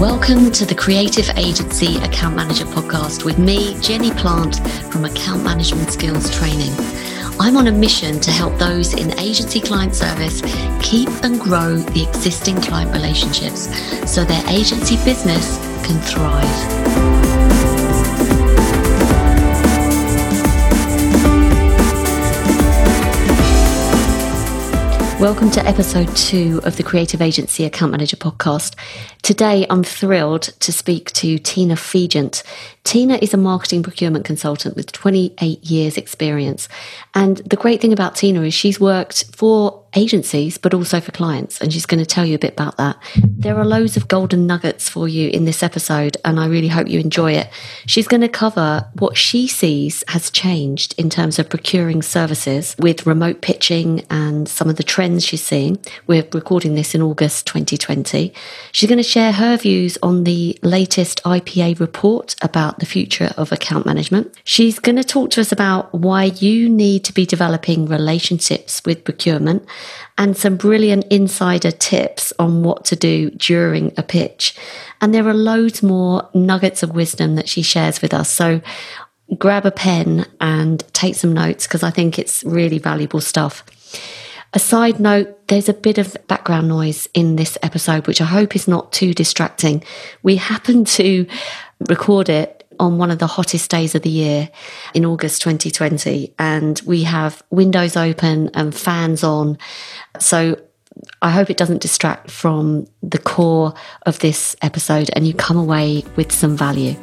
Welcome to the Creative Agency Account Manager podcast with me, Jenny Plant from Account Management Skills Training. I'm on a mission to help those in agency client service keep and grow the existing client relationships so their agency business can thrive. Welcome to episode two of the Creative Agency Account Manager podcast. Today, I'm thrilled to speak to Tina Fegent. Tina is a marketing procurement consultant with 28 years experience. And the great thing about Tina is she's worked for agencies, but also for clients. And she's going to tell you a bit about that. There are loads of golden nuggets for you in this episode, and I really hope you enjoy it. She's going to cover what she sees has changed in terms of procuring services with remote pitching and some of the trends she's seeing. We're recording this in August 2020. She's going to share her views on the latest IPA report about the future of account management. She's going to talk to us about why you need to be developing relationships with procurement and some brilliant insider tips on what to do during a pitch. And there are loads more nuggets of wisdom that she shares with us. So grab a pen and take some notes because I think it's really valuable stuff. A side note, there's a bit of background noise in this episode, which I hope is not too distracting. We happen to record it on one of the hottest days of the year in August 2020, and we have windows open and fans on. So I hope it doesn't distract from the core of this episode and you come away with some value.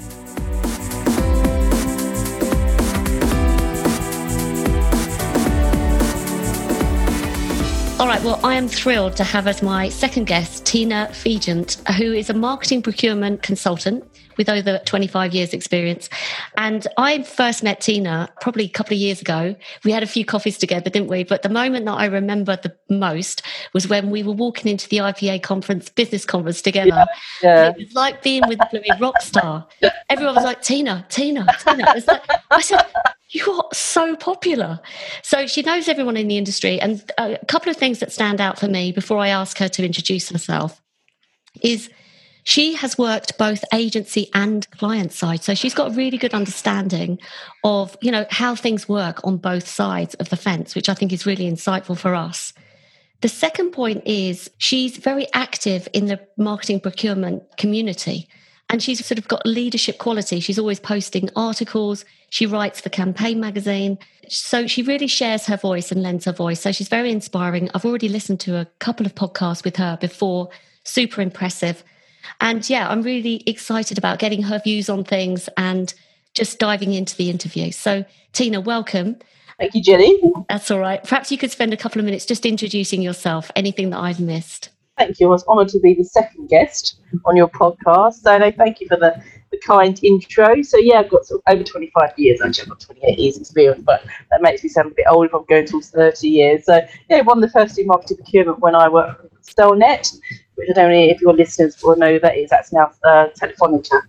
All right, well, I am thrilled to have as my second guest Tina Fegent, who is a marketing procurement consultant with over 25 years experience. And I first met Tina probably a couple of years ago. We had a few coffees together, didn't we? But the moment that I remember the most was when we were walking into the IPA conference, business conference together. Yeah, yeah. It was like being with a rock star. Everyone was like, Tina, Tina, Tina. Like, I said, you're so popular. So she knows everyone in the industry. And a couple of things that stand out for me before I ask her to introduce herself is she has worked both agency and client side. So she's got a really good understanding of, you know, how things work on both sides of the fence, which I think is really insightful for us. The second point is she's very active in the marketing procurement community. And she's sort of got leadership quality. She's always posting articles. She writes for Campaign magazine. So she really shares her voice and lends her voice. So she's very inspiring. I've already listened to a couple of podcasts with her before. Super impressive. And yeah, I'm really excited about getting her views on things and just diving into the interview. So, Tina, welcome. Thank you, Jenny. That's all right. Perhaps you could spend a couple of minutes just introducing yourself, anything that I've missed. Thank you. I was honoured to be the second guest on your podcast. So, no, thank you for the, the kind intro. So, yeah, I've got sort of over 25 years. Actually, I've got 28 years experience, but that makes me sound a bit old if I'm going towards 30 years. So, yeah, of the first in marketing procurement when I worked for Cellnet, which I don't know if your listeners will know that is. That's now uh, Telefonica.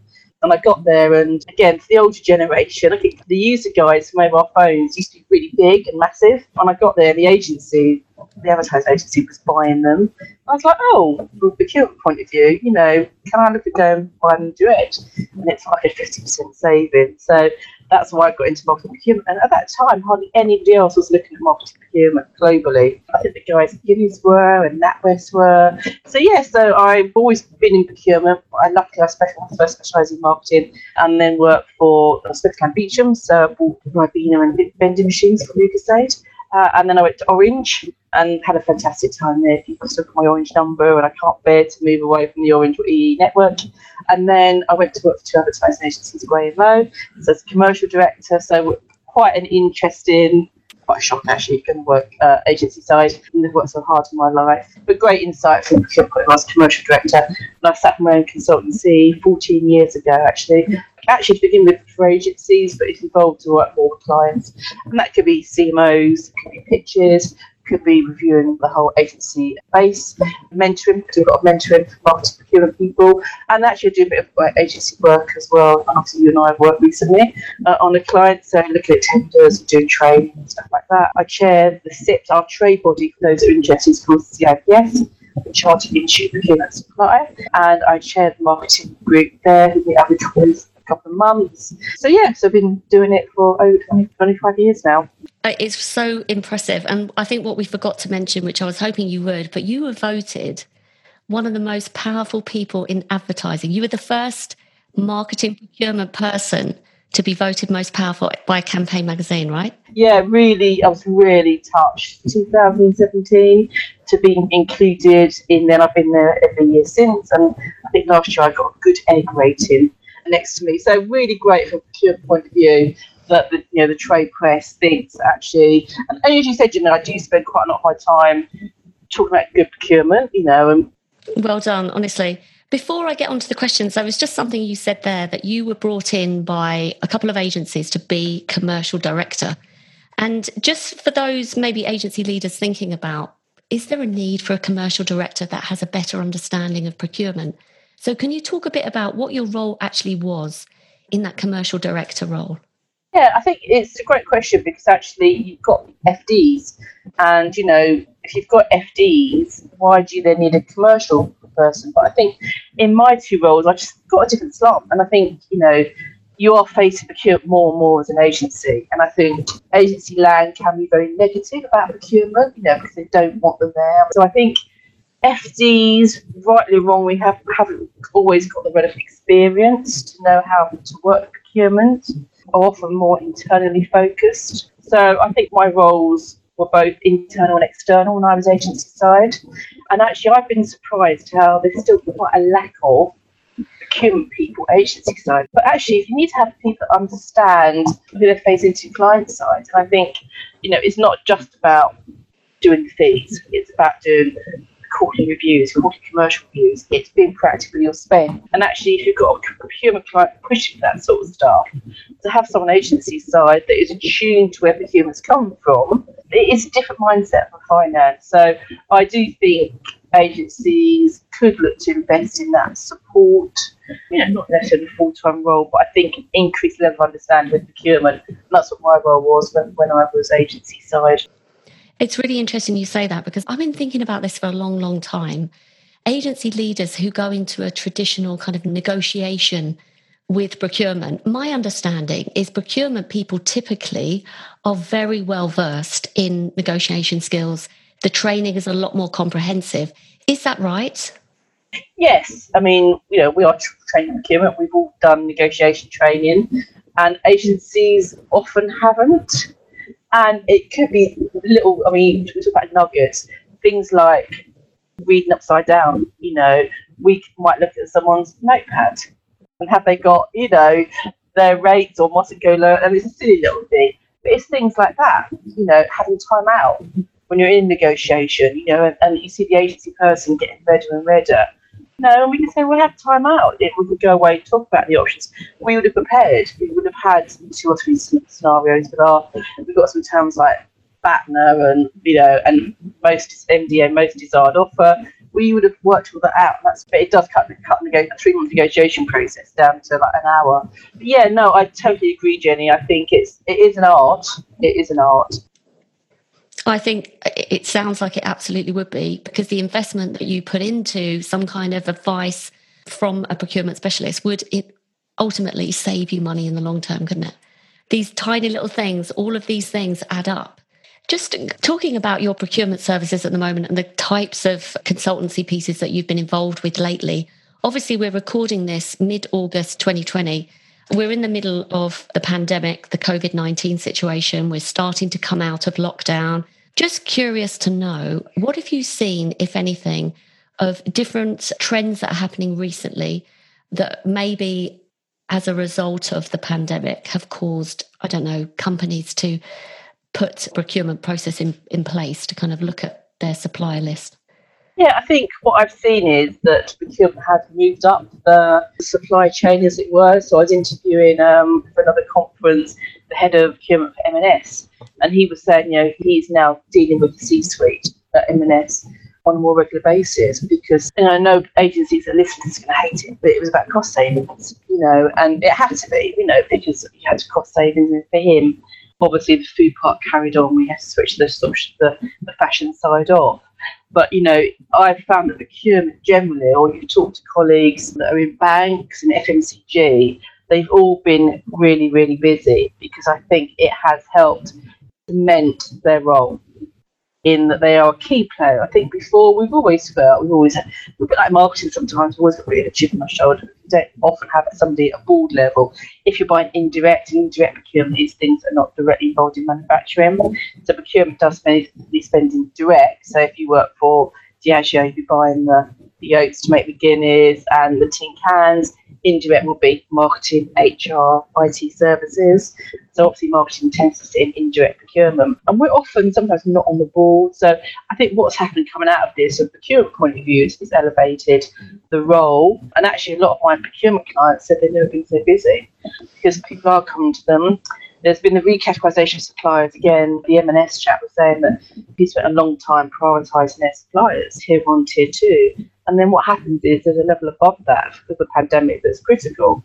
And I got there, and again, for the older generation, I think the user guides for mobile phones used to be really big and massive. And I got there, the agency, the advertising agency was buying them. I was like, oh, from a procurement point of view, you know, can I look at going buy them direct? And it's like a 50% saving. So that's why I got into marketing procurement. And at that time, hardly anybody else was looking at marketing procurement globally. I think the guys at Guinness were and NatWest were. So yeah, so I've always been in procurement. I luckily I specialised first specialised in marketing and then worked for Smith Beecham. So I bought Ribena and vending machines for Lucozade. Uh, and then I went to Orange and had a fantastic time there. People got my Orange number, and I can't bear to move away from the Orange EE network. And then I went to work for two advertising agencies, Grey and so as commercial director. So quite an interesting quite a shock actually to work uh, agency side and never worked so hard in my life but great insight from I was commercial director and I sat in my own consultancy 14 years ago actually actually to begin with for agencies but it's involved to work more with clients and that could be CMOs could be pitches could be reviewing the whole agency base, mentoring, do a lot of mentoring for marketing procurement people, and actually do a bit of agency work as well. And obviously, you and I have worked recently uh, on a client, so looking at tenders, doing training and stuff like that. I chair the CIPS, our trade body for those who are interested, is called CIPS the Chartered Institute Procurement Supply, and I chaired the marketing group there. The average was a couple of months. So yeah, so I've been doing it for over 20, 25 years now. Uh, it's so impressive. And I think what we forgot to mention, which I was hoping you would, but you were voted one of the most powerful people in advertising. You were the first marketing procurement person to be voted most powerful by Campaign magazine, right? Yeah, really, I was really touched. 2017 to be included in then I've been there every year since, and I think last year I got a good egg rating next to me. So really great from a procurement point of view that the you know the trade press thinks actually, and, as you said, you know, I do spend quite a lot of my time talking about good procurement, you know, and well done, honestly. Before I get on to the questions, there was just something you said there that you were brought in by a couple of agencies to be commercial director. And just for those maybe agency leaders thinking about, is there a need for a commercial director that has a better understanding of procurement? So, can you talk a bit about what your role actually was in that commercial director role? Yeah, I think it's a great question because actually you've got FDs, and you know, if you've got FDs, why do you then need a commercial person. But I think in my two roles, I just got a different slant. And I think, you know, you are facing procurement more and more as an agency. And I think agency land can be very negative about procurement, you know, because they don't want them there. So I think FDs, rightly or wrong, we have, haven't always got the relevant experience to know how to work procurement, often more internally focused. So I think my roles were both internal and external when I was agency side. And actually, I've been surprised how there's still quite a lack of procurement people agency side. But actually, if you need to have people understand who they're facing to client side. And I think, you know, it's not just about doing fees, it's about doing quarterly reviews, quarterly commercial reviews. It's being practical in your spend. And actually, if you've got a procurement client pushing that sort of stuff, to have someone agency side that is attuned to where procurement's come from, it is a different mindset for finance. So I do think agencies could look to invest in that support. You know, not necessarily a full time role, but I think increased level of understanding with procurement. And that's what my role was when, when I was agency side. It's really interesting you say that because I've been thinking about this for a long, long time. Agency leaders who go into a traditional kind of negotiation with procurement, my understanding is procurement people typically are very well versed in negotiation skills. The training is a lot more comprehensive. Is that right? Yes. I mean, you know, we are trained in procurement. We've all done negotiation training, and agencies often haven't and it could be little. I mean, we talk about nuggets, things like reading upside down. You know, we might look at someone's notepad and have they got, you know, their rates or mustn't go low, and it's a silly little thing. But it's things like that. You know, having time out when you're in negotiation. You know, and, and you see the agency person getting redder and redder no, and we can say we have time out. If we could go away and talk about the options, we would have prepared. We would have had two or three scenarios with our. We've got some terms like BATNA and you know, and most MDA, most desired offer. We would have worked all that out. That's but it does cut the cut the three month negotiation process down to like an hour. But yeah, no, I totally agree, Jenny. I think it's it is an art. It is an art. I think it sounds like it absolutely would be because the investment that you put into some kind of advice from a procurement specialist would it ultimately save you money in the long term, couldn't it? These tiny little things, all of these things add up. Just talking about your procurement services at the moment and the types of consultancy pieces that you've been involved with lately. Obviously, we're recording this mid August 2020. We're in the middle of the pandemic, the COVID 19 situation. We're starting to come out of lockdown. Just curious to know what have you seen, if anything, of different trends that are happening recently that maybe as a result of the pandemic have caused, I don't know, companies to put procurement process in, in place to kind of look at their supplier list? Yeah, I think what I've seen is that procurement has moved up the supply chain, as it were. So I was interviewing um, for another conference the head of procurement for M&S, and he was saying, you know, he's now dealing with the C-suite at M&S on a more regular basis because and I know agencies that listen to this are going to hate it, but it was about cost savings, you know, and it had to be, you know, because you had to cost savings for him. Obviously, the food part carried on. We had to switch the, the, the fashion side off. But you know, I've found that procurement generally, or you talk to colleagues that are in banks and FMCG, they've all been really, really busy because I think it has helped cement their role in that they are a key player. I think before we've always felt we've always had bit like marketing sometimes, we've always got really a chip on our shoulder. You don't often have somebody at board level. If you're buying indirect, and indirect procurement is things that are not directly involved in manufacturing. So procurement does spend spending direct. So if you work for Diageo, you'd be buying the, the oats to make the Guinness and the tin cans indirect will be marketing, HR, IT services. So obviously marketing tends to sit in indirect procurement. And we're often sometimes not on the board. So I think what's happening coming out of this from a procurement point of view is it's elevated the role. And actually a lot of my procurement clients said they've never been so busy because people are coming to them there's been the recategorisation of suppliers. Again, the M&S chap was saying that he spent a long time prioritising their suppliers, tier one, tier two. And then what happens is there's a level above that for the pandemic that's critical.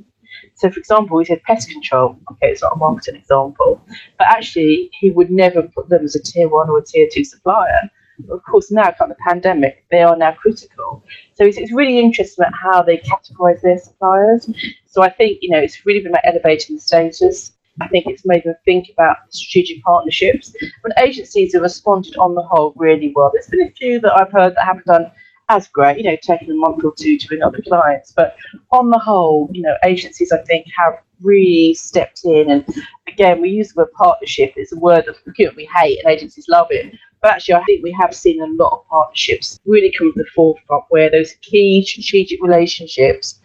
So, for example, we said pest control. Okay, it's not a marketing example, but actually, he would never put them as a tier one or a tier two supplier. But Of course, now, of the pandemic, they are now critical. So, it's, it's really interesting about how they categorise their suppliers. So, I think, you know, it's really been about elevating the status. I think it's made them think about strategic partnerships. But agencies have responded on the whole really well. There's been a few that I've heard that haven't done as great, you know, taking a month or two to bring other clients. But on the whole, you know, agencies I think have really stepped in. And again, we use the word partnership. It's a word that we hate and agencies love it. But actually, I think we have seen a lot of partnerships really come to the forefront where those key strategic relationships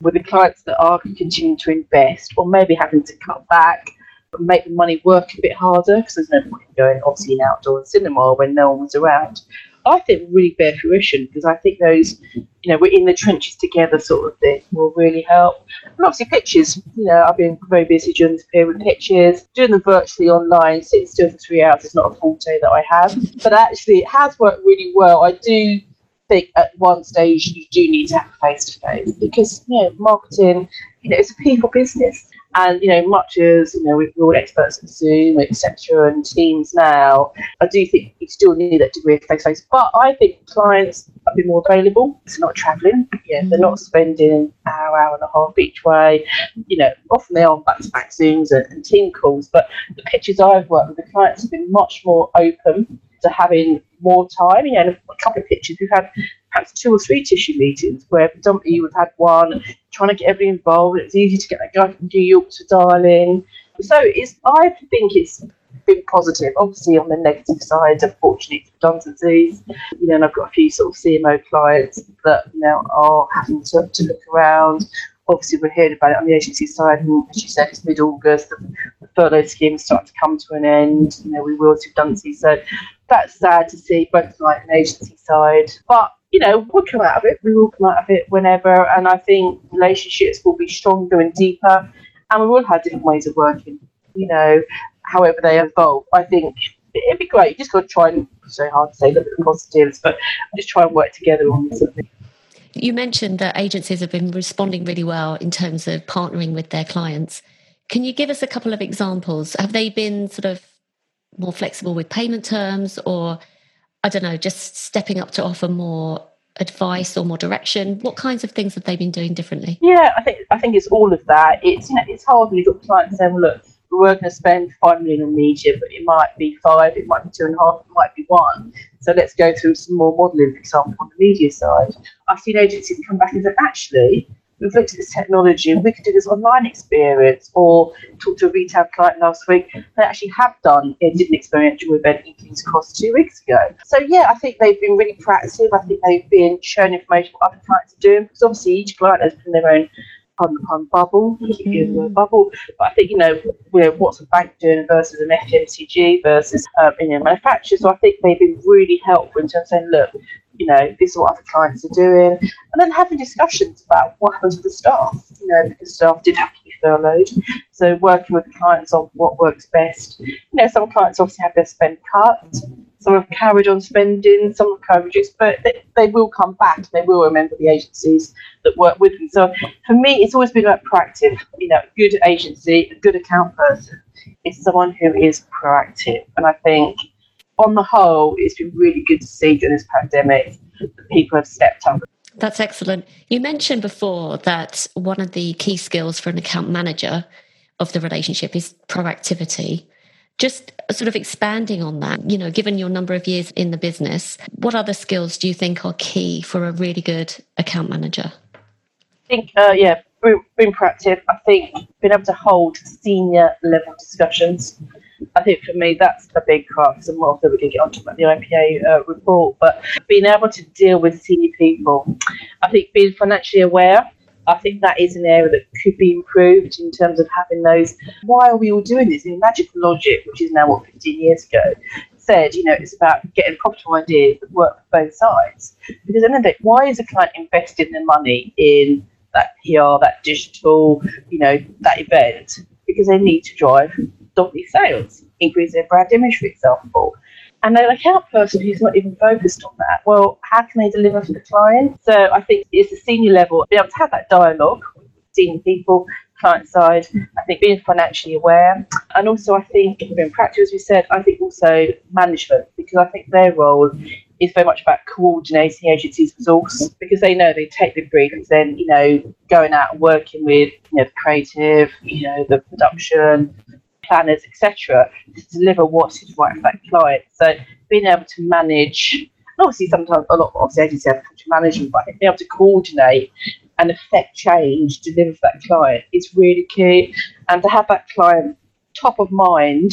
with the clients that are continuing to invest or maybe having to cut back but make the money work a bit harder because there's no point in going obviously in outdoor cinema when no one was around. I think will really bear fruition because I think those, you know, we're in the trenches together sort of thing will really help. And obviously pitches, you know, I've been very busy during this period with pitches, doing them virtually online, sitting still for three hours is not a forte that I have, but actually it has worked really well. I do think at one stage you do need to have face to face because, you know, marketing, you know, it's a people business and you know, much as you know, we're all experts at Zoom, etc., and Teams now, I do think you still need that degree of face to face. But I think clients have been more available. It's not travelling. Yeah, they're not spending hour, hour and a half each way. You know, often they are back to back Zooms and, and team calls. But the pitches I've worked with, the clients have been much more open having more time. You know, a couple of pitches we've had perhaps two or three tissue meetings where predominantly we've had one trying to get everybody involved. It's easy to get that guy from New York to dial in. So it's I think it's been positive. Obviously on the negative side, unfortunately it's redundancies. You know, and I've got a few sort of CMO clients that know are having to, to look around. Obviously, we're hearing about it on the agency side, and as you said, it's mid-August. The, the furlough scheme is starting to come to an end. You know, we will see redundancies, so that's sad to see both like agency side. But you know, we'll come out of it. We will come out of it whenever, and I think relationships will be stronger and deeper, and we will have different ways of working. You know, however they evolve. I think it'd be great. You just got to try and so hard to say look at the positives, but just try and work together on something. You mentioned that agencies have been responding really well in terms of partnering with their clients. Can you give us a couple of examples? Have they been sort of more flexible with payment terms or I don't know, just stepping up to offer more advice or more direction? What kinds of things have they been doing differently? Yeah, I think I think it's all of that. It's you know, it's hard when you've got clients saying, look, we're going to spend five million on media, but it might be five, it might be two and a half, it might be one. So let's go through some more modelling, for example, on the media side. I've seen agencies come back and say, actually, we've looked at this technology and we could do this online experience or talk to a retail client last week they actually have done it did an experiential event in King's Cross two weeks ago. So yeah, I think they've been really proactive. I think they've been sharing information what other clients are doing because obviously each client has been their own pun pun bubble, mm-hmm. the bubble. But I think you know, you know what's a bank doing versus an FMCG versus um, you know manufacturer. So I think they've been really helpful in terms of saying, look, you know, this is what other clients are doing, and then having discussions about what happens with the staff, you know, because staff did have to be furloughed. So working with clients on what works best. You know, some clients obviously have their spend cut, some have carried on spending, some have carried reduced, but they, they will come back. They will remember the agencies that work with them. So for me, it's always been about proactive. You know, a good agency, a good account person is someone who is proactive, and I think on the whole, it's been really good to see during this pandemic that people have stepped up. That's excellent. You mentioned before that one of the key skills for an account manager of the relationship is proactivity. Just sort of expanding on that, you know, given your number of years in the business, what other skills do you think are key for a really good account manager? I think, uh, yeah, being proactive. I think being able to hold senior level discussions. I think for me that's a big part. And more that we can get onto about the IPA uh, report, but being able to deal with senior people. I think being financially aware I think that is an area that could be improved in terms of having those. Why are we all doing this? In Magical Logic, which is now what 15 years ago, said, you know, it's about getting profitable ideas that work for both sides. Because at the end of the day, why is a client investing their money in that PR, that digital, you know, that event? Because they need to drive donkey sales, increase their brand image, for example and they're an account person who's not even focused on that, well, how can they deliver for the client? So I think it's a senior level, be able to have that dialogue with senior people, client side, I think being financially aware. And also, I think being practical, as we said, I think also management, because I think their role is very much about coordinating agency's resource because they know they take the brief and then, you know, going out and working with, you know, the creative, you know, the production, planners, etc., to deliver what is right for that client. So being able to manage, obviously sometimes a lot of agencies have management, but being able to coordinate and affect change, deliver for that client is really key. And to have that client top of mind,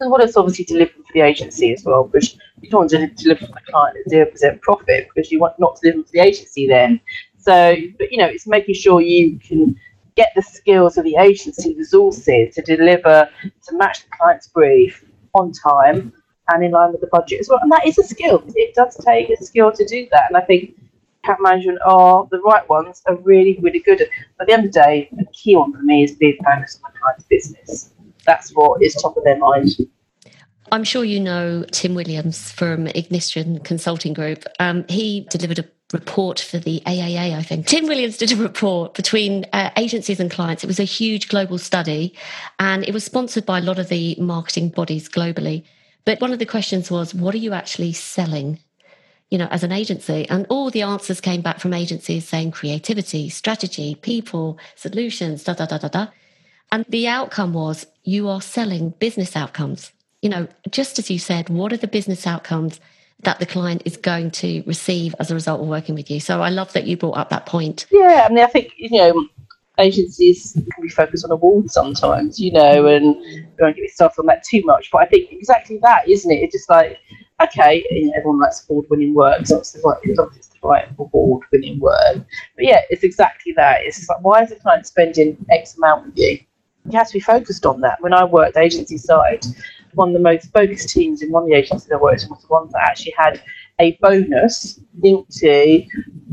as well as obviously delivering for the agency as well, because you don't want to deliver for the client at zero percent profit because you want not to deliver for the agency then. So, but you know, it's making sure you can get the skills of the agency resources to deliver to match the client's brief on time and in line with the budget as well. And that is a skill. It does take a skill to do that. And I think account management are the right ones are really, really good. But at the end of the day, the key one for me is being focused on my client's business. That's what is top of their mind. I'm sure you know Tim Williams from Ignition Consulting Group. Um, he delivered a report for the AAA, I think. Tim Williams did a report between uh, agencies and clients. It was a huge global study and it was sponsored by a lot of the marketing bodies globally. But one of the questions was, what are you actually selling? You know, as an agency, and all the answers came back from agencies saying creativity, strategy, people, solutions, da da da da da. And the outcome was you are selling business outcomes. You know, just as you said, what are the business outcomes that the client is going to receive as a result of working with you. So I love that you brought up that point. Yeah, I mean, I think, you know, agencies can be focused on awards sometimes, you know, and don't get yourself on that too much. But I think exactly that, isn't it? It's just like, okay, you know, everyone likes award winning work, so it's right, it's the right award winning work. But yeah, it's exactly that. It's like, why is the client spending X amount with you? You have to be focused on that. When I worked agency side, one of the most focused teams in one of the agencies I worked in was the ones that actually had a bonus linked to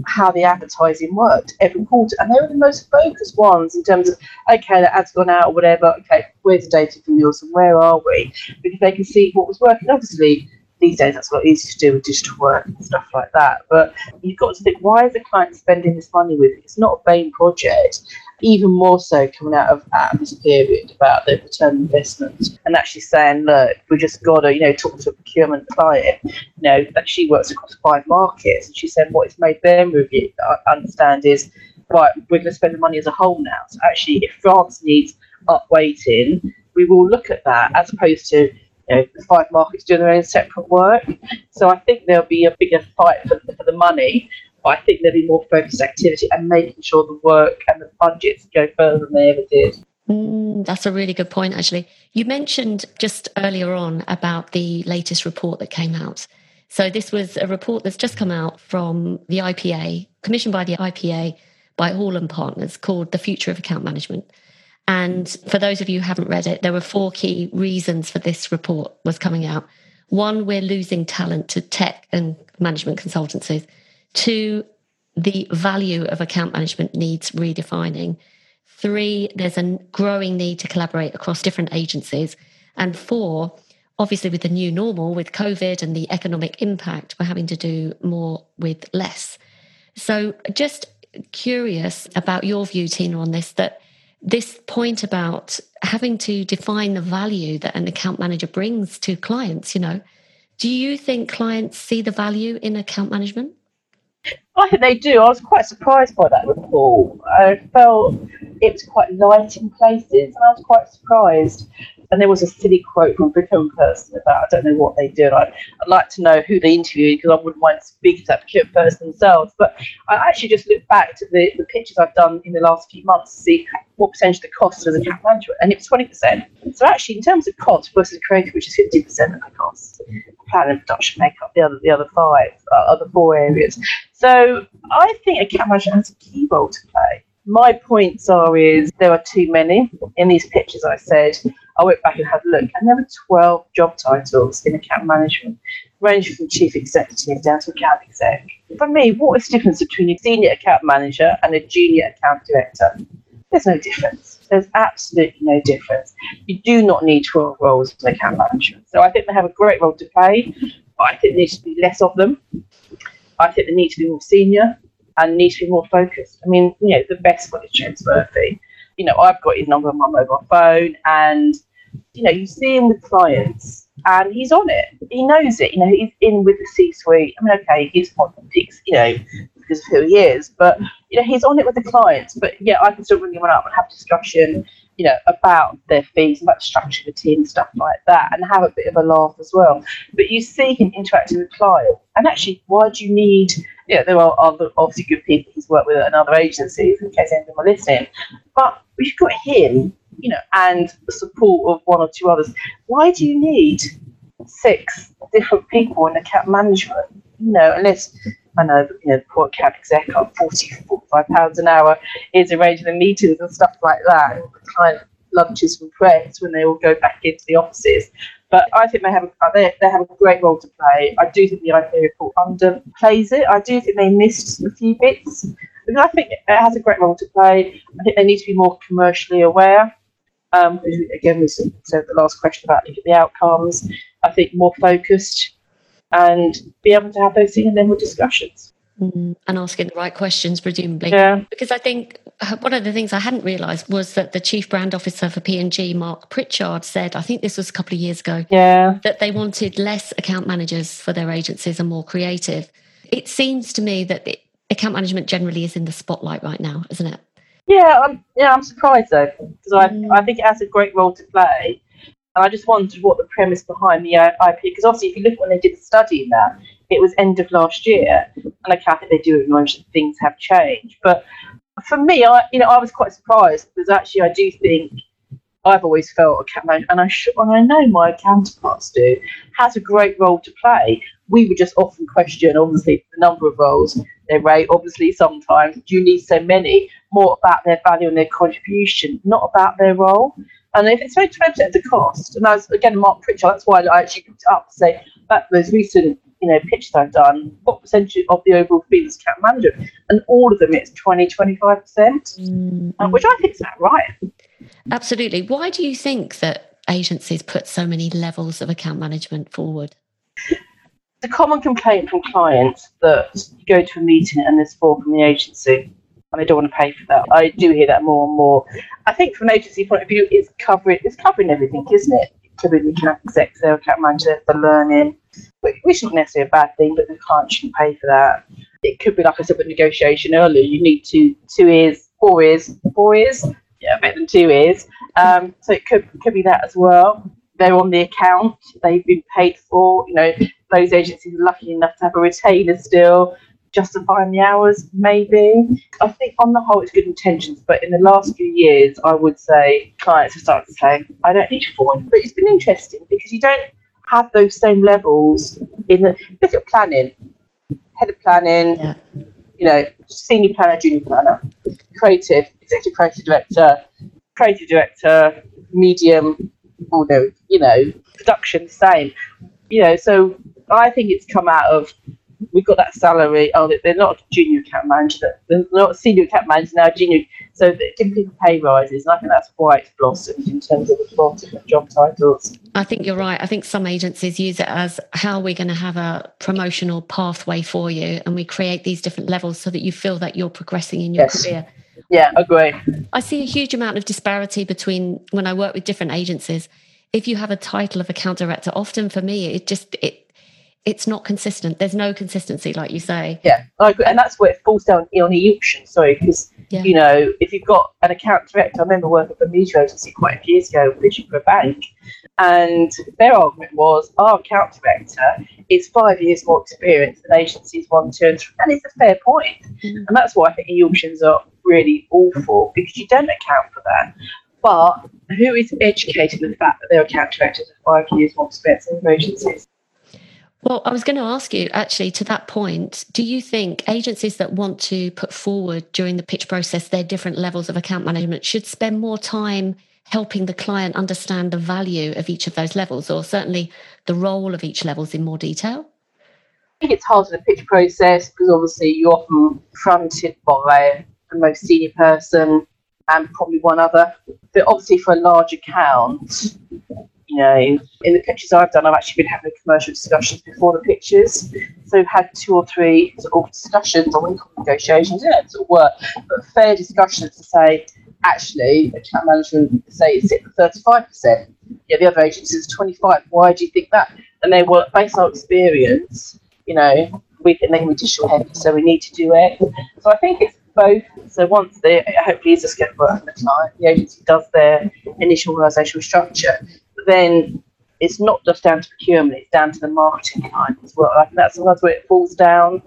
how the advertising worked every quarter. And they were the most focused ones in terms of, okay, the ad's gone out or whatever. Okay, where's the data from yours and where are we? Because they can see what was working. Obviously, these days that's a lot easier to do with digital work and stuff like that. But you've got to think, why is the client spending this money with? It's not a vain project even more so coming out of, out this period about the return investment and actually saying, look, we just got to, you know, talk to a procurement client, you know, that she works across five markets. And she said what it's made them review, I understand is, right, we're going to spend the money as a whole now. So actually, if France needs upweighting, we will look at that as opposed to you know, the five markets doing their own separate work. So I think there'll be a bigger fight for, for the money but I think there'll be more focused activity and making sure the work and the budgets go further than they ever did. Mm, that's a really good point, actually. You mentioned just earlier on about the latest report that came out. So, this was a report that's just come out from the IPA, commissioned by the IPA by Hall and Partners, called The Future of Account Management. And for those of you who haven't read it, there were four key reasons for this report was coming out. One, we're losing talent to tech and management consultancies. Two, the value of account management needs redefining. Three, there's a growing need to collaborate across different agencies. And four, obviously, with the new normal, with COVID and the economic impact, we're having to do more with less. So, just curious about your view, Tina, on this that this point about having to define the value that an account manager brings to clients, you know, Do you think clients see the value in account management? I think they do. I was quite surprised by that report. I felt it was quite light in places, and I was quite surprised. And there was a silly quote from a procurement person about I don't know what they do. I, would like to know who they interviewed because I wouldn't mind speaking to that procurement person themselves. But I actually just looked back to the, the pitches I've done in the last few months to see what percentage of the cost was account management, and it was 20%. So actually, in terms of cost versus creative, which is 50% of the cost, plan and production make up the other the other five, uh, other four areas. So I think account management has a key role to play. My points are is there are too many in these pictures I said I went back and had a look, and there were 12 job titles in account management, ranging from chief executive down to account exec. For me, what is the difference between a senior account manager and a junior account director? There's no difference. There's absolutely no difference. You do not need 12 roles in account management. So I think they have a great role to play, but I think there needs to be less of them. I think they need to be more senior and need to be more focused. I mean, you know, the best one is James Murphy. You know, I've got his number on my mobile phone, and you know, you see him with clients, and he's on it. He knows it. You know, he's in with the C-suite. I mean, okay, he's politics, you know, because of who he is, but you know, he's on it with the clients. But yeah, I can still ring him up and have discussion you know, about their fees, about of the team, stuff like that, and have a bit of a laugh as well. But you see him interacting with clients, and actually, why do you need? Yeah, you know, there are other obviously good people he's worked with at other agencies, in case anyone were listening. But we've got him, you know, and the support of one or two others. Why do you need six different people in account management? You know, unless I know, you know, poor account exec on 40, 45 pounds an hour is arranging the meetings and stuff like that. And client lunches from friends when they all go back into the offices. But I think they have a, they, they have a great role to play. I do think the IPA report underplays it. I do think they missed a few bits. Because I think it has a great role to play. I think they need to be more commercially aware. Um, again, we said the last question about the outcomes. I think more focused and be able to have those single level discussions. Mm, and asking the right questions, presumably. Yeah. Because I think uh, one of the things I hadn't realised was that the chief brand officer for P&G, Mark Pritchard, said, I think this was a couple of years ago, yeah. that they wanted less account managers for their agencies and more creative. It seems to me that the account management generally is in the spotlight right now, isn't it? Yeah, I'm, yeah, I'm surprised though, because mm. I, I think it has a great role to play. And I just wondered what the premise behind the uh, IP, because obviously, if you look when they did the study in that, it was end of last year, and okay, I think they do acknowledge that things have changed. But for me, I you know I was quite surprised because actually I do think I've always felt a and I sh- and I know my counterparts do, has a great role to play. We would just often question, obviously, the number of roles, they rate. Obviously, sometimes do you need so many? More about their value and their contribution, not about their role. And if it's 20% of the cost, and as again, Mark Pritchard, that's why I actually picked it up to say that those recent you know pitches I've done, what percentage of the overall fee is account manager? And all of them it's 20, 25%, mm-hmm. Uh, which I think is about right. Absolutely. Why do you think that agencies put so many levels of account management forward? The common complaint from clients that you go to a meeting and there's four from the agency and they don't want to pay for that. I do hear that more and more. I think from an agency point of view, it's covering it's covering everything, isn't it? Covering the account execs, their account manager, the learning, which isn't necessarily a bad thing, but the client shouldn't pay for that. It could be like I said with negotiation earlier. You need two two ears, four ears, four ears. Yeah, better than two ears. Um, so it could could be that as well. They're on the account. They've been paid for. You know, those agencies are lucky enough to have a retainer still justifying the hours, maybe. I think on the whole, it's good intentions, but in the last few years, I would say clients have started to say, I don't need fall But it's been interesting because you don't have those same levels in the look at planning, head of planning, yeah. you know, senior planner, junior planner, creative, executive creative director, creative director, medium, or no, you know, production, same. You know, so I think it's come out of we've got that salary. Oh, they're not junior account manager. They're not senior account manager now. Junior, so giving people pay rises, and I think that's why it's blossomed in terms of the 12 different job titles. I think you're right. I think some agencies use it as how we're going to have a promotional pathway for you, and we create these different levels so that you feel that you're progressing in your yes. career. Yeah, agree. I see a huge amount of disparity between when I work with different agencies. If you have a title of account director, often for me, it just it it's not consistent. There's no consistency, like you say. Yeah, I agree. and that's where it falls down on the auction. Sorry, because yeah. you know if you've got an account director, I remember working for a media agency quite a few years ago, pitching for a bank, and their argument was our account director is five years more experienced than agencies one, two, and three, and it's a fair point. Mm. And that's why I think the auctions are really awful because you don't account for that. But who is educated in the fact that their account directors are five years more experienced than agencies? Well, I was going to ask you actually to that point, do you think agencies that want to put forward during the pitch process their different levels of account management should spend more time helping the client understand the value of each of those levels or certainly the role of each levels in more detail? I think it's hard in the pitch process because obviously you're often fronted by the most senior person and probably one other. But obviously for a large account, know, in the pictures I've done, I've actually been having commercial discussions before the pictures. So we've had two or three sort of discussions, wouldn't call negotiations, yeah, sort of work, but fair discussions to say, actually, account management say it's at 35%. Yeah, the other agency is 25. Why do you think that? And they were, based on experience, you know, we think they can be digital heavy, so we need to do it. So I think it's both. So once the hopefully is a schedule for the client, the agency does their initial organisational structure then it's not just down to procurement, it's down to the marketing client as well. I think that's sometimes where it falls down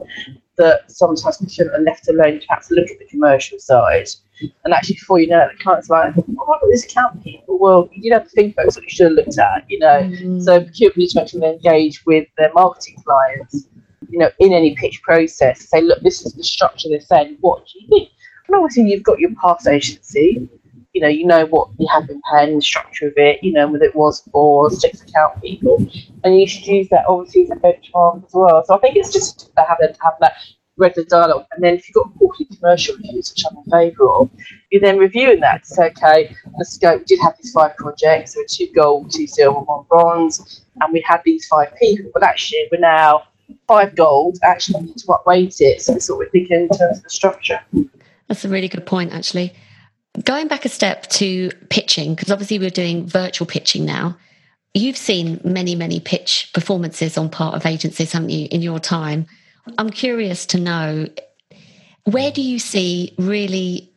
that sometimes procurement are left alone to perhaps look at the commercial side. And actually, before you know it, the client's like, oh, what about this account people? Well, you did have to think about what you should have looked at, you know. Mm-hmm. So procurement needs to actually engage with their marketing clients, you know, in any pitch process. Say, look, this is the structure they're saying. What do you think? And obviously, you've got your past agency, you know, you know what you have in paying, the structure of it, you know, whether it was for six account people, and you should use that obviously as a benchmark as well. So I think it's just to have, to have that regular dialogue, and then if you've got quarterly commercial reviews, which I'm in favour of, you're then reviewing that to say, okay, the scope did have these five projects, there were two gold, two silver, one bronze, and we had these five people, but actually we're now five gold, actually need to upweight it. So what we're thinking in terms of the structure. That's a really good point, actually. Going back a step to pitching, because obviously we're doing virtual pitching now. You've seen many, many pitch performances on part of agencies, haven't you, in your time? I'm curious to know where do you see really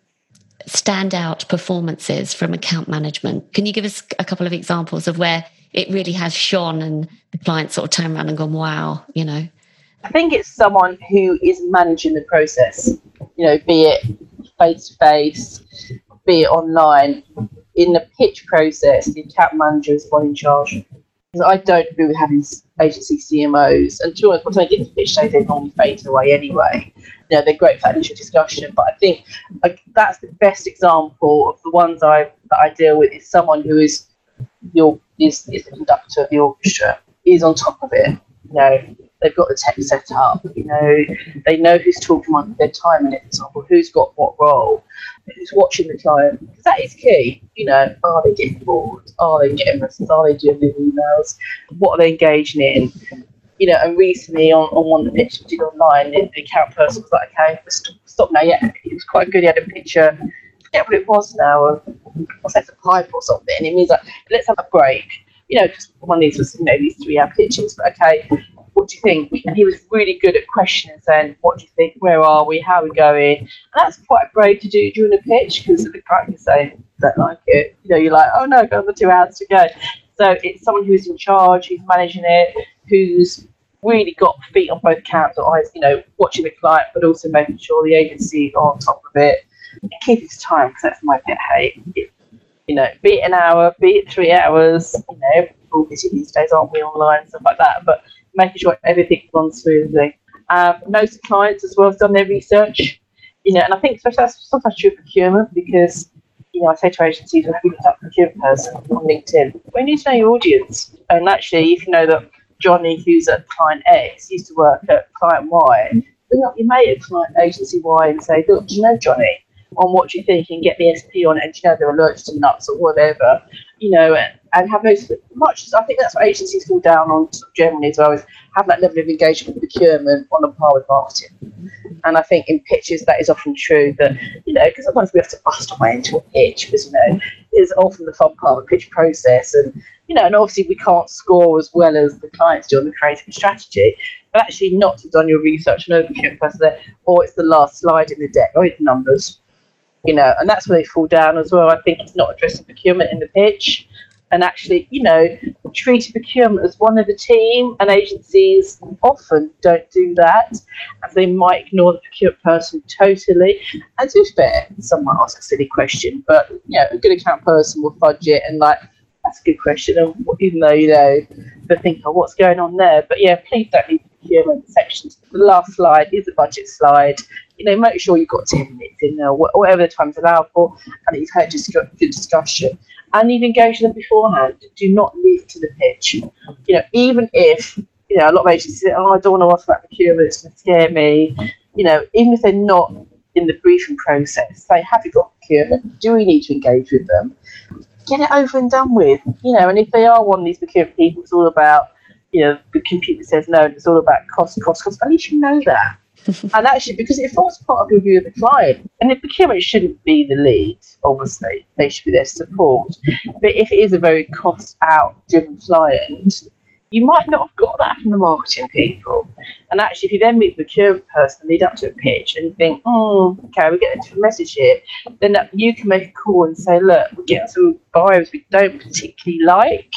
standout performances from account management? Can you give us a couple of examples of where it really has shone and the client sort of turned around and gone, wow, you know? I think it's someone who is managing the process, you know, be it face to face, be it online, in the pitch process, the account manager is one in charge. Because I don't agree with having agency CMOs. And to honest, once I get to pitch days, they normally fade away anyway. You know, they're great for initial discussion, but I think like, that's the best example of the ones I that I deal with is someone who is your is, is the conductor of the orchestra, is on top of it. You know, they've got the tech set up. You know, they know who's talking on their time for example, who's got what role, who's watching the client. Because that is key. You know, are they getting bored? Are they getting restless? Are they doing emails? What are they engaging in? You know, and recently on, on one of the we did online, the, the account person was like, okay, stop, stop now. Yeah, it was quite good. He had a picture. I forget what it was now. Of, was that a pipe or something? It means like, let's have a break you know, because one of these was, you know, these three hour pitches, but okay, what do you think? And he was really good at questioning, saying, what do you think? Where are we? How are we going? And that's quite brave to do during a pitch because the can say, don't like it. You know, you're like, oh no, got another two hours to go. So it's someone who's in charge, who's managing it, who's really got feet on both camps, or eyes, you know, watching the client, but also making sure the agency are on top of it. And keep his time, because that's my pet hate. you know, be it an hour, be it three hours, you know, all busy these days, aren't we, online, stuff like that. But making sure everything runs smoothly. Um, most clients as well have done their research, you know, and I think especially that's sometimes true procurement because, you know, I say to agencies, have you looked up procurement person on LinkedIn? We need to know your audience. And actually, if you know that Johnny, who's at client X, used to work at client Y, bring up your mate at client agency Y and say, look, do you know Johnny? On what you think and get the SP on it and you know they're allergic to nuts or whatever, you know, and, have those much as I think that's what agencies fall down on generally as well is have that level of engagement with procurement on a par with marketing. And I think in pitches that is often true that, you know, because sometimes we have to bust our way into a pitch because, you know, is often the fun part of the pitch process. And, you know, and obviously we can't score as well as the clients do on the creative strategy, but actually not to have done your research and overkill there, or it's the last slide in the deck, or it's numbers, you know, and that's where they fall down as well. I think it's not addressing procurement in the pitch and actually, you know, treating procurement as one of the team, and agencies often don't do that, as they might ignore the procurement person totally. And to be fair, some might ask a silly question, but you know, a good account person will fudge it and like, that's a good question, and even though you know, they think, oh, what's going on there? But yeah, please don't leave procurement sections. The last slide is a budget slide. You know, make sure you've got 10 minutes in there, whatever the time's allowed for, and you've had good discussion and you've engaged them beforehand. Do not leave to the pitch. You know, even if you know a lot of agencies say, "Oh, I don't want to ask about procurement; it's going to scare me." You know, even if they're not in the briefing process, say, "Have you got procurement? Do we need to engage with them?" Get it over and done with. You know, and if they are one of these procurement people, it's all about you know the computer says no, and it's all about cost, cost, cost. At least you know that. and actually, because it forms part of your view of the client, and the procurement shouldn't be the lead, obviously, they should be their support. But if it is a very cost out driven client, you might not have got that from the marketing people. And actually, if you then meet the procurement person, lead up to a pitch, and think, oh, okay, we're getting to a message here, then you can make a call and say, look, we're getting some buyers we don't particularly like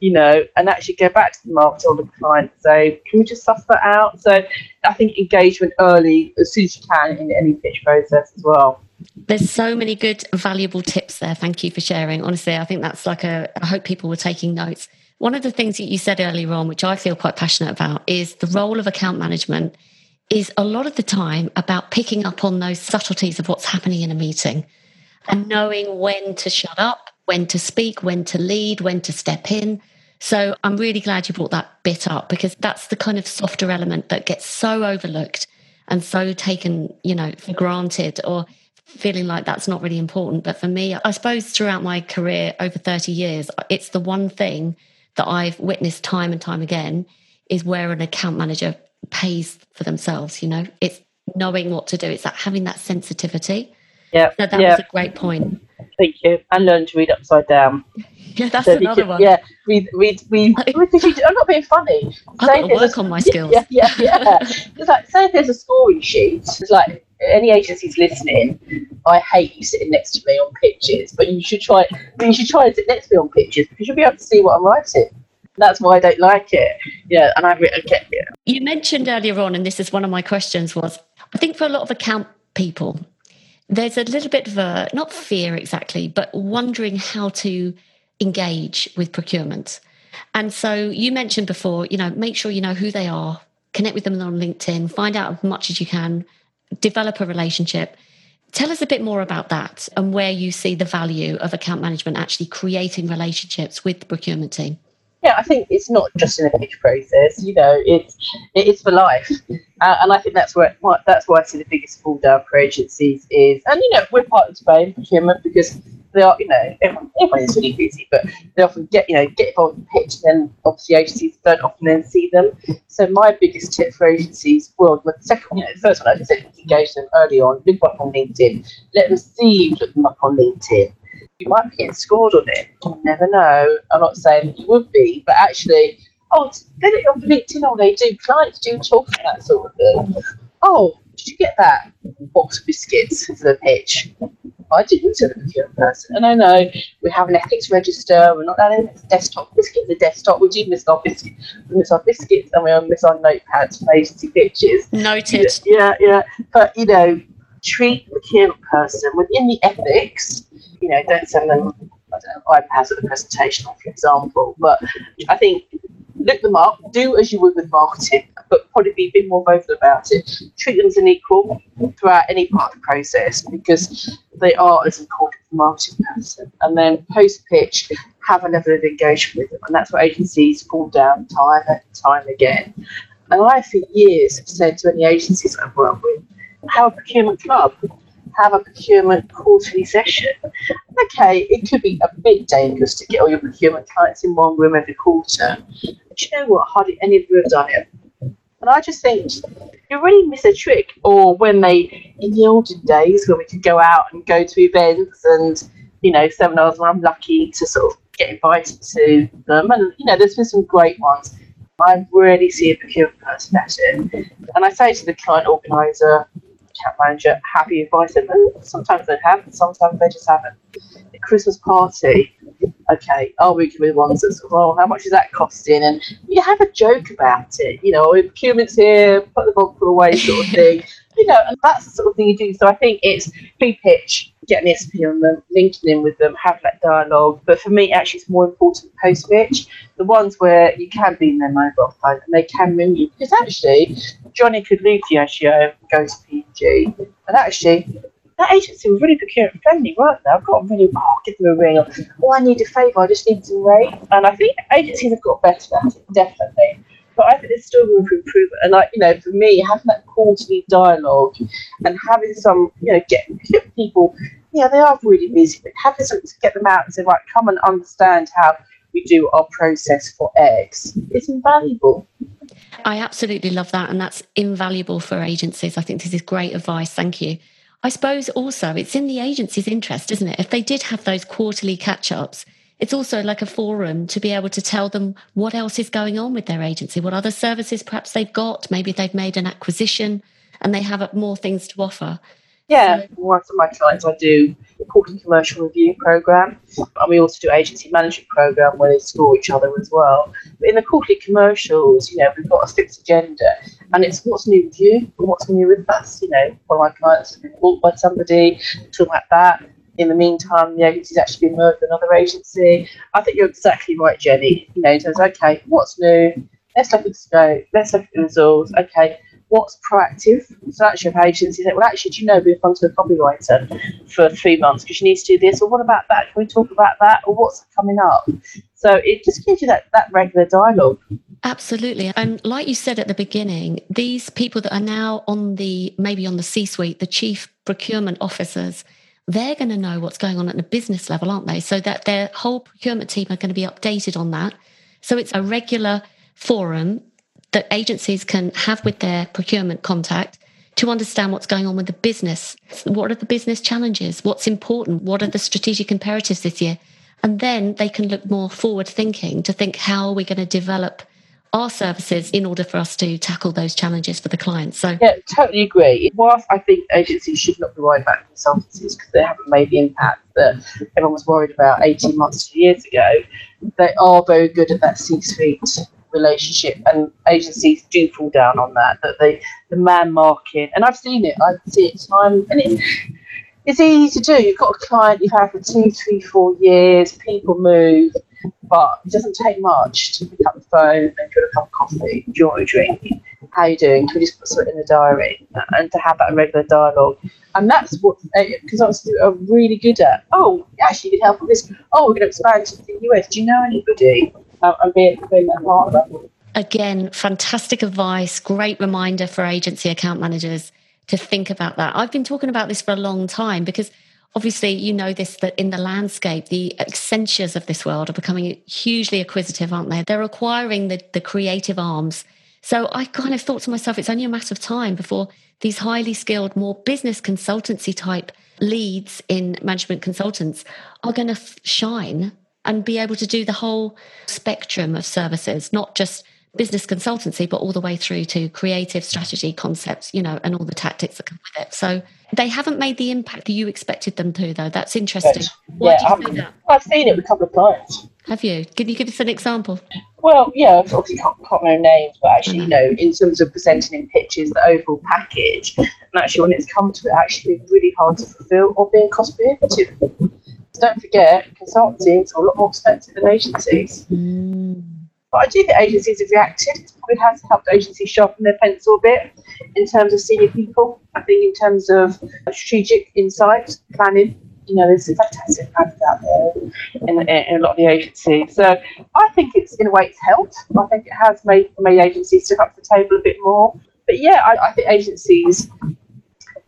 you know, and actually go back to the market or the client say, can we just suss that out? So I think engagement early, as soon as you can, in any pitch process as well. There's so many good, valuable tips there. Thank you for sharing. Honestly, I think that's like a, I hope people were taking notes. One of the things that you said earlier on, which I feel quite passionate about, is the role of account management is a lot of the time about picking up on those subtleties of what's happening in a meeting and knowing when to shut up when to speak, when to lead, when to step in. So I'm really glad you brought that bit up because that's the kind of softer element that gets so overlooked and so taken, you know, for granted or feeling like that's not really important. But for me, I suppose throughout my career over 30 years, it's the one thing that I've witnessed time and time again is where an account manager pays for themselves, you know, it's knowing what to do. It's that having that sensitivity. Yeah. So that yeah. was a great point. Thank you. And learn to read upside down. Yeah, that's so another can, one. Yeah, read, read, read. I'm not being funny. I've got to work a, on my skills. Yeah, yeah, yeah. it's like, say if there's a scoring sheet, it's like any agencies listening, I hate you sitting next to me on pitches, but you should try. You should try to sit next to me on pitches because you'll be able to see what I'm writing. That's why I don't like it. Yeah, and I, I get it. You mentioned earlier on, and this is one of my questions was, I think for a lot of account people, there's a little bit of a not fear exactly, but wondering how to engage with procurement. And so you mentioned before, you know, make sure you know who they are, connect with them on LinkedIn, find out as much as you can, develop a relationship. Tell us a bit more about that and where you see the value of account management actually creating relationships with the procurement team. Yeah, I think it's not just in a pitch process. You know, it's it is for life, uh, and I think that's where that's why I see the biggest fall down for agencies is, and you know, we're part of the Spain procurement because they are, you know, everyone, is really busy, but they often get, you know, get involved in pitch, and then obviously agencies don't often then see them. So my biggest tip for agencies, well, the second, you know, the first one I said, engage them early on, look up on LinkedIn, let them see you look them up on LinkedIn you might be getting scored on it. You never know. I'm not saying you would be, but actually, oh, get it on LinkedIn. Oh, they do. Clients do talk about that sort of thing. Oh, did you get that box of biscuits for the pitch? I didn't to the procurement person. And I know we have an ethics register. We're not allowed desktop biscuits. The desktop, we do miss our biscuits. We miss our biscuits and we miss our notepads for agency pitches. Noted. Yeah, yeah. But, you know, treat the procurement person within the ethics you know, don't send them iPads at the presentation, for example. But I think look them up, do as you would with marketing, but probably be a bit more vocal about it. Treat them as an equal throughout any part of the process because they are as important as the marketing person. And then post pitch, have a level of engagement with them. And that's what agencies fall down time and time again. And I, for years, have said to any agencies I've worked with, have a procurement club have a procurement quarterly session. Okay, it could be a bit dangerous to get all your procurement clients in one room every quarter. But you know what? Hardly any of them have done it. And I just think you really miss a trick. Or when they, in the olden days, when we could go out and go to events and you know, seminars and I'm lucky to sort of get invited to them. And, you know, there's been some great ones. I really see a procurement person better. And I say to the client organizer, account manager, have you invited them? Sometimes they have, sometimes they just haven't. The Christmas party, okay, are we going to be the ones that sort oh, how much is that costing? And you have a joke about it, you know, if procurement's here, put the vodka away sort of thing. You know, and that's the sort of thing you do. So I think it's pre-pitch, get an SP on them, linking in with them, have that dialogue. But for me, actually, it's more important post-pitch, the ones where you can be in their mobile phone and they can ring you. Because actually, Johnny could leave Diageo and go to P&G, and actually, that agency was really procurement friendly, weren't they? I've got a really, oh, give them a ring. Oh, I need a favour, I just need to rate. And I think agencies have got better at it, definitely but I think there's still room for improvement. And like you know, for me, having that quarterly dialogue and having some, you know, get, people, yeah, they are really busy, but having something to get them out and say, right, come and understand how we do our process for eggs is invaluable. I absolutely love that, and that's invaluable for agencies. I think this is great advice. Thank you. I suppose also it's in the agency's interest, isn't it? If they did have those quarterly catch ups, it's also like a forum to be able to tell them what else is going on with their agency, what other services perhaps they've got. Maybe they've made an acquisition and they have more things to offer. Yeah, so, one of my clients, I do a quarterly commercial review program, and we also do agency management program where they score each other as well. But in the quarterly commercials, you know, we've got a fixed agenda, and it's what's new with you, and what's new with us. You know, one of my clients has been bought by somebody, talk about that in the meantime, the agency's actually been merged with another agency. I think you're exactly right, Jenny. You know, in okay, what's new? Let's look at the scope. Let's look at the results. Okay, what's proactive? So actually, if agencies say, well, actually, do you know, we've front of a copywriter for three months because you need to do this, or what about that? Can we talk about that? Or what's coming up? So it just gives you that, that regular dialogue. Absolutely. And like you said at the beginning, these people that are now on the maybe on the C suite, the chief procurement officers, they're going to know what's going on at the business level, aren't they? So that their whole procurement team are going to be updated on that. So it's a regular forum that agencies can have with their procurement contact to understand what's going on with the business. What are the business challenges? What's important? What are the strategic imperatives this year? And then they can look more forward thinking to think how are we going to develop our services in order for us to tackle those challenges for the clients. So yeah, totally agree. Whilst I think agencies should not be worried about consultancies because they haven't made the impact that everyone was worried about 18 months, two years ago, they are very good at that C-suite relationship and agencies do fall down on that, that they the man market, and I've seen it, I see it time and it's it's easy to do. You've got a client you've had for two, three, four years, people move but it doesn't take much to pick up the phone and get a cup of coffee. Want a drink? How are you doing? Can we just put something in the diary? And to have that regular dialogue. And that's what consultants are really good at. Oh, actually, you can help with this. Oh, we're going to expand to the US. Do you know anybody? Um, and being, being. Again, fantastic advice. Great reminder for agency account managers to think about that. I've been talking about this for a long time because – obviously you know this that in the landscape the accentures of this world are becoming hugely acquisitive aren't they they're acquiring the, the creative arms so i kind of thought to myself it's only a matter of time before these highly skilled more business consultancy type leads in management consultants are going to shine and be able to do the whole spectrum of services not just business consultancy, but all the way through to creative strategy concepts, you know, and all the tactics that come with it. So they haven't made the impact that you expected them to, though. That's interesting. Yes. Why yeah, I've, I've, seen it with a couple of clients. Have you? Can you give us an example? Well, yeah, obviously can't, can't remember names, but actually, you know, in terms of presenting in pitches, the overall package, and actually when it's come to it, actually really hard to fulfil or being cost prohibitive. Don't forget, consultancy is a lot more expensive than agencies. Mm. But I do think agencies have reacted. It probably has helped agencies sharpen their pencil a bit in terms of senior people. I think in terms of strategic insight, planning, you know, there's fantastic plans out there in, in, in, a lot of the agencies. So I think it's in a way it's helped. I think it has made made agencies step up to the table a bit more. But yeah, I, I think agencies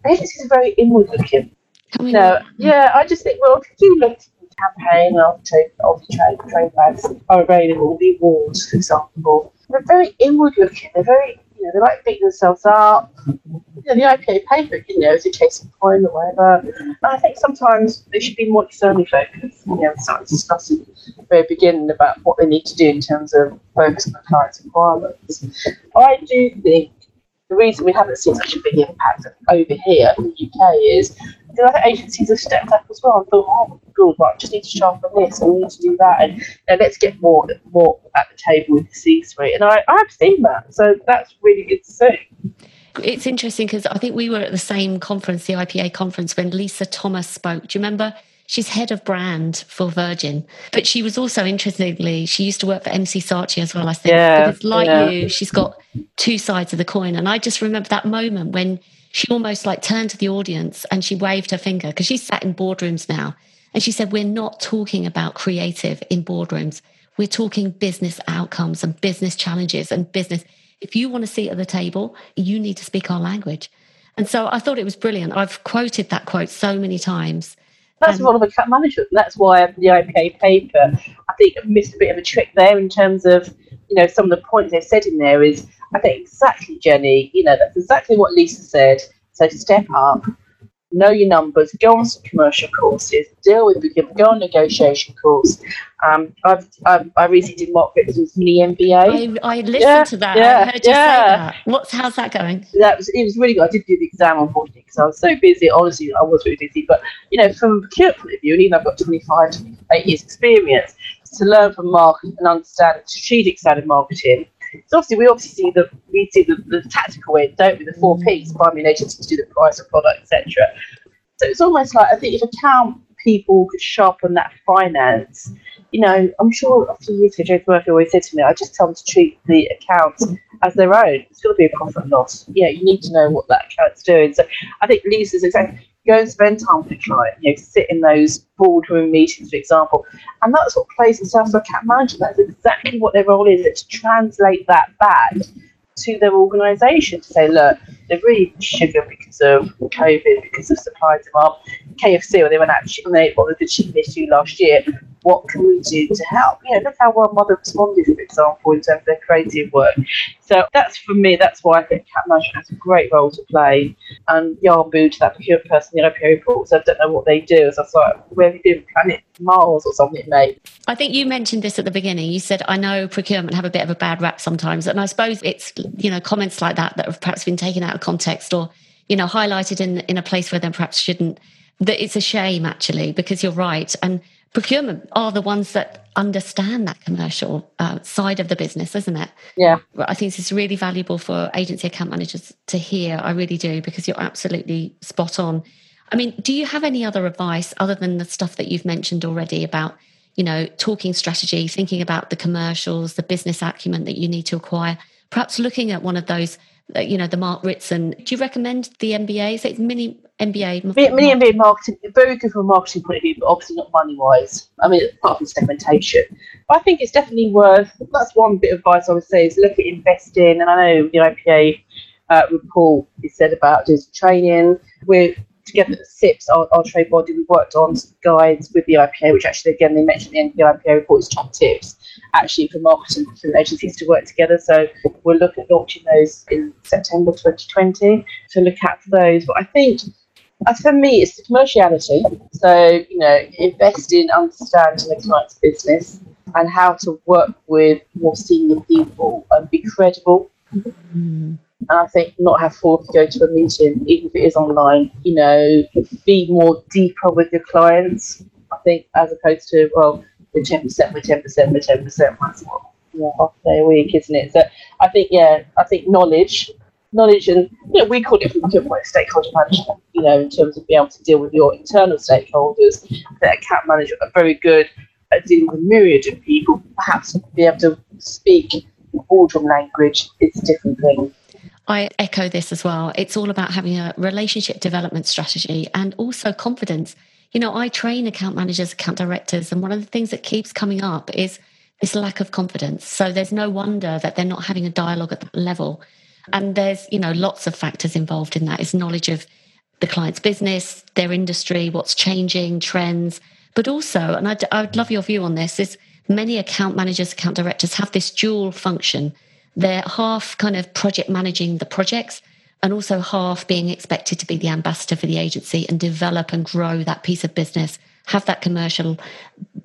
agencies are very inward looking. No, yeah, I just think well, if you look campaign of of trade trade bags are available, the awards, for example. They're very inward looking. They're very You know, they like beating themselves up. You know, the IPA paper, you know, is a case in point or whatever. And I think sometimes they should be more externally focused. You know, start discussing at the very beginning about what they need to do in terms of focus on client's requirements. I do think the reason we haven't seen such a big impact over here in the UK is the other agencies have stepped up as well and thought, oh, good, right, just need to sharpen this and we need to do that, and, let's get more more at the table with the C-suite. And I, I've seen that, so that's really good to see. It's interesting because I think we were at the same conference, the IPA conference, when Lisa Thomas spoke. Do you remember? She's head of brand for Virgin, but she was also interestingly, she used to work for MC Saatchi as well. I think, yeah, because like yeah. you, she's got two sides of the coin. And I just remember that moment when she almost like turned to the audience and she waved her finger because she's sat in boardrooms now. And she said, We're not talking about creative in boardrooms. We're talking business outcomes and business challenges and business. If you want to sit at the table, you need to speak our language. And so I thought it was brilliant. I've quoted that quote so many times. That's Um, one of account management. That's why the IPA paper, I think, missed a bit of a trick there in terms of, you know, some of the points they've said in there is, I think exactly, Jenny, you know, that's exactly what Lisa said. So step up, know your numbers, go on some commercial courses, deal with procurement, go on negotiation course. Um, I've, I've, I recently did Mark Ritson's mini MBA. I, I listened Yeah, to that. yeah, I heard you say yeah. that. What's how's that going? that was it was really good. I did do the exam unfortunately because I was so busy. Honestly, I was really busy. But you know, from a procurement point of view, and even I've got 25, 28 years experience to learn from Mark and understand the strategic side of marketing. So obviously, we obviously see the we see the, the tactical end, don't we? The four mm. P's: primary an agency to do the price of product, etc. So it's almost like I think if account people could sharpen that finance, you know, I'm sure a few years ago, James Murphy always said to me, I just tell them to treat the accounts as their own. It's going to be a profit and loss. Yeah, you need to know what that account's doing. So I think Lisa's exactly go and spend time with the client, you know, sit in those boardroom meetings, for example. And that's what plays for account management. That's exactly what their role is, it's to translate that back to their organisation to say, look, they're really sugar because of COVID, because of supply demand. KFC, when they went out on they what the chicken issue last year, what can we do to help? You know, look how well Mother responded, for example, in terms of their creative work. So that's for me, that's why I think Cat Management has a great role to play. And Yarbu, to that procurement person, the IPA reports, I don't know what they do. So I like, where have you been? Planet Mars or something, mate? I think you mentioned this at the beginning. You said, I know procurement have a bit of a bad rap sometimes. And I suppose it's, you know, comments like that that have perhaps been taken out of context or, you know, highlighted in, in a place where they perhaps shouldn't. That it's a shame, actually, because you're right. And procurement are the ones that understand that commercial uh, side of the business, isn't it? Yeah. I think this is really valuable for agency account managers to hear. I really do, because you're absolutely spot on. I mean, do you have any other advice other than the stuff that you've mentioned already about, you know, talking strategy, thinking about the commercials, the business acumen that you need to acquire, perhaps looking at one of those, you know, the Mark Ritson. Do you recommend the MBA? So it mini MBA? Mini, and marketing, very good from a marketing point of view, but obviously not money wise. I mean, apart from segmentation. But I think it's definitely worth, that's one bit of advice I would say is look at investing. And I know the IPA uh, report is said about digital training. We're together at CIPS, our, our trade body, we've worked on guides with the IPA, which actually, again, they mentioned in the IPA report is top tips actually for marketing for agencies to work together. So we'll look at launching those in September 2020 to look at those. But I think for me, it's the commerciality. So, you know, invest in understanding the client's business and how to work with more senior people and be credible. Mm. And I think not have forward to go to a meeting, even if it is online, you know, be more deeper with your clients. I think as opposed to, well, we're 10%, we're 10%, we're 10%, that's what, you know, half day a week, isn't it? So I think, yeah, I think knowledge, knowledge and, you know, we call it from stakeholder management, you know, in terms of being able to deal with your internal stakeholders. I think account managers are very good at dealing with a myriad of people, perhaps be able to speak boardroom language, it's a different thing. I echo this as well. It's all about having a relationship development strategy and also confidence. You know, I train account managers, account directors, and one of the things that keeps coming up is this lack of confidence. So there's no wonder that they're not having a dialogue at that level. And there's, you know, lots of factors involved in that. Is knowledge of the client's business, their industry, what's changing, trends, but also, and I'd, I'd love your view on this, is many account managers, account directors have this dual function they're half kind of project managing the projects and also half being expected to be the ambassador for the agency and develop and grow that piece of business, have that commercial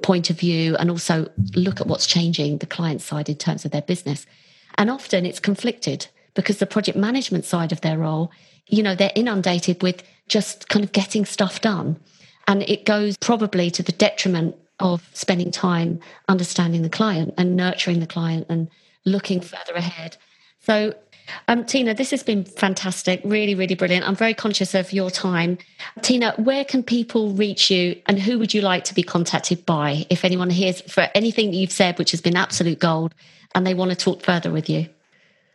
point of view, and also look at what's changing the client side in terms of their business. And often it's conflicted because the project management side of their role, you know, they're inundated with just kind of getting stuff done. And it goes probably to the detriment of spending time understanding the client and nurturing the client and looking further ahead. So um, Tina, this has been fantastic, really, really brilliant. I'm very conscious of your time. Tina, where can people reach you and who would you like to be contacted by if anyone hears for anything that you've said, which has been absolute gold, and they want to talk further with you?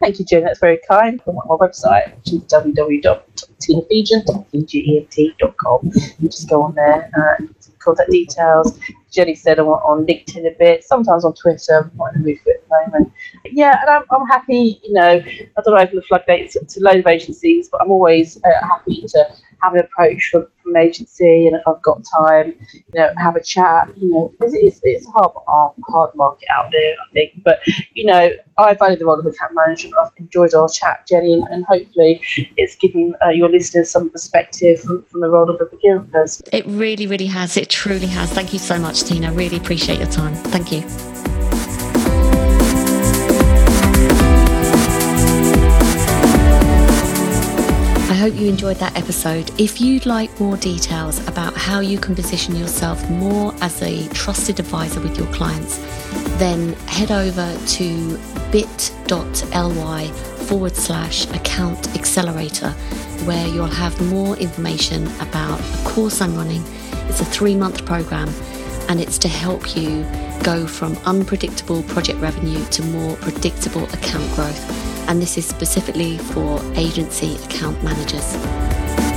Thank you, Jen. That's very kind. From my website, which is www.tinafegent.com. You just go on there uh, and contact details. Jenny said I'm on LinkedIn a bit, sometimes on Twitter, I'm in the mood for it at the moment. Yeah, and I'm, I'm happy, you know, I don't open the floodgates to loads of agencies, but I'm always uh, happy to have an approach from, from agency, and if I've got time, you know, have a chat. You know, it's, it's, it's a hard, hard market out there, I think. But you know, I value the role of account management. I've enjoyed our chat, Jenny, and, and hopefully, it's given uh, your listeners some perspective from, from the role of a procurement. It really, really has. It truly has. Thank you so much, Tina. Really appreciate your time. Thank you. Hope you enjoyed that episode. If you'd like more details about how you can position yourself more as a trusted advisor with your clients, then head over to bit.ly forward slash account accelerator, where you'll have more information about a course I'm running. It's a three month program and it's to help you go from unpredictable project revenue to more predictable account growth and this is specifically for agency account managers.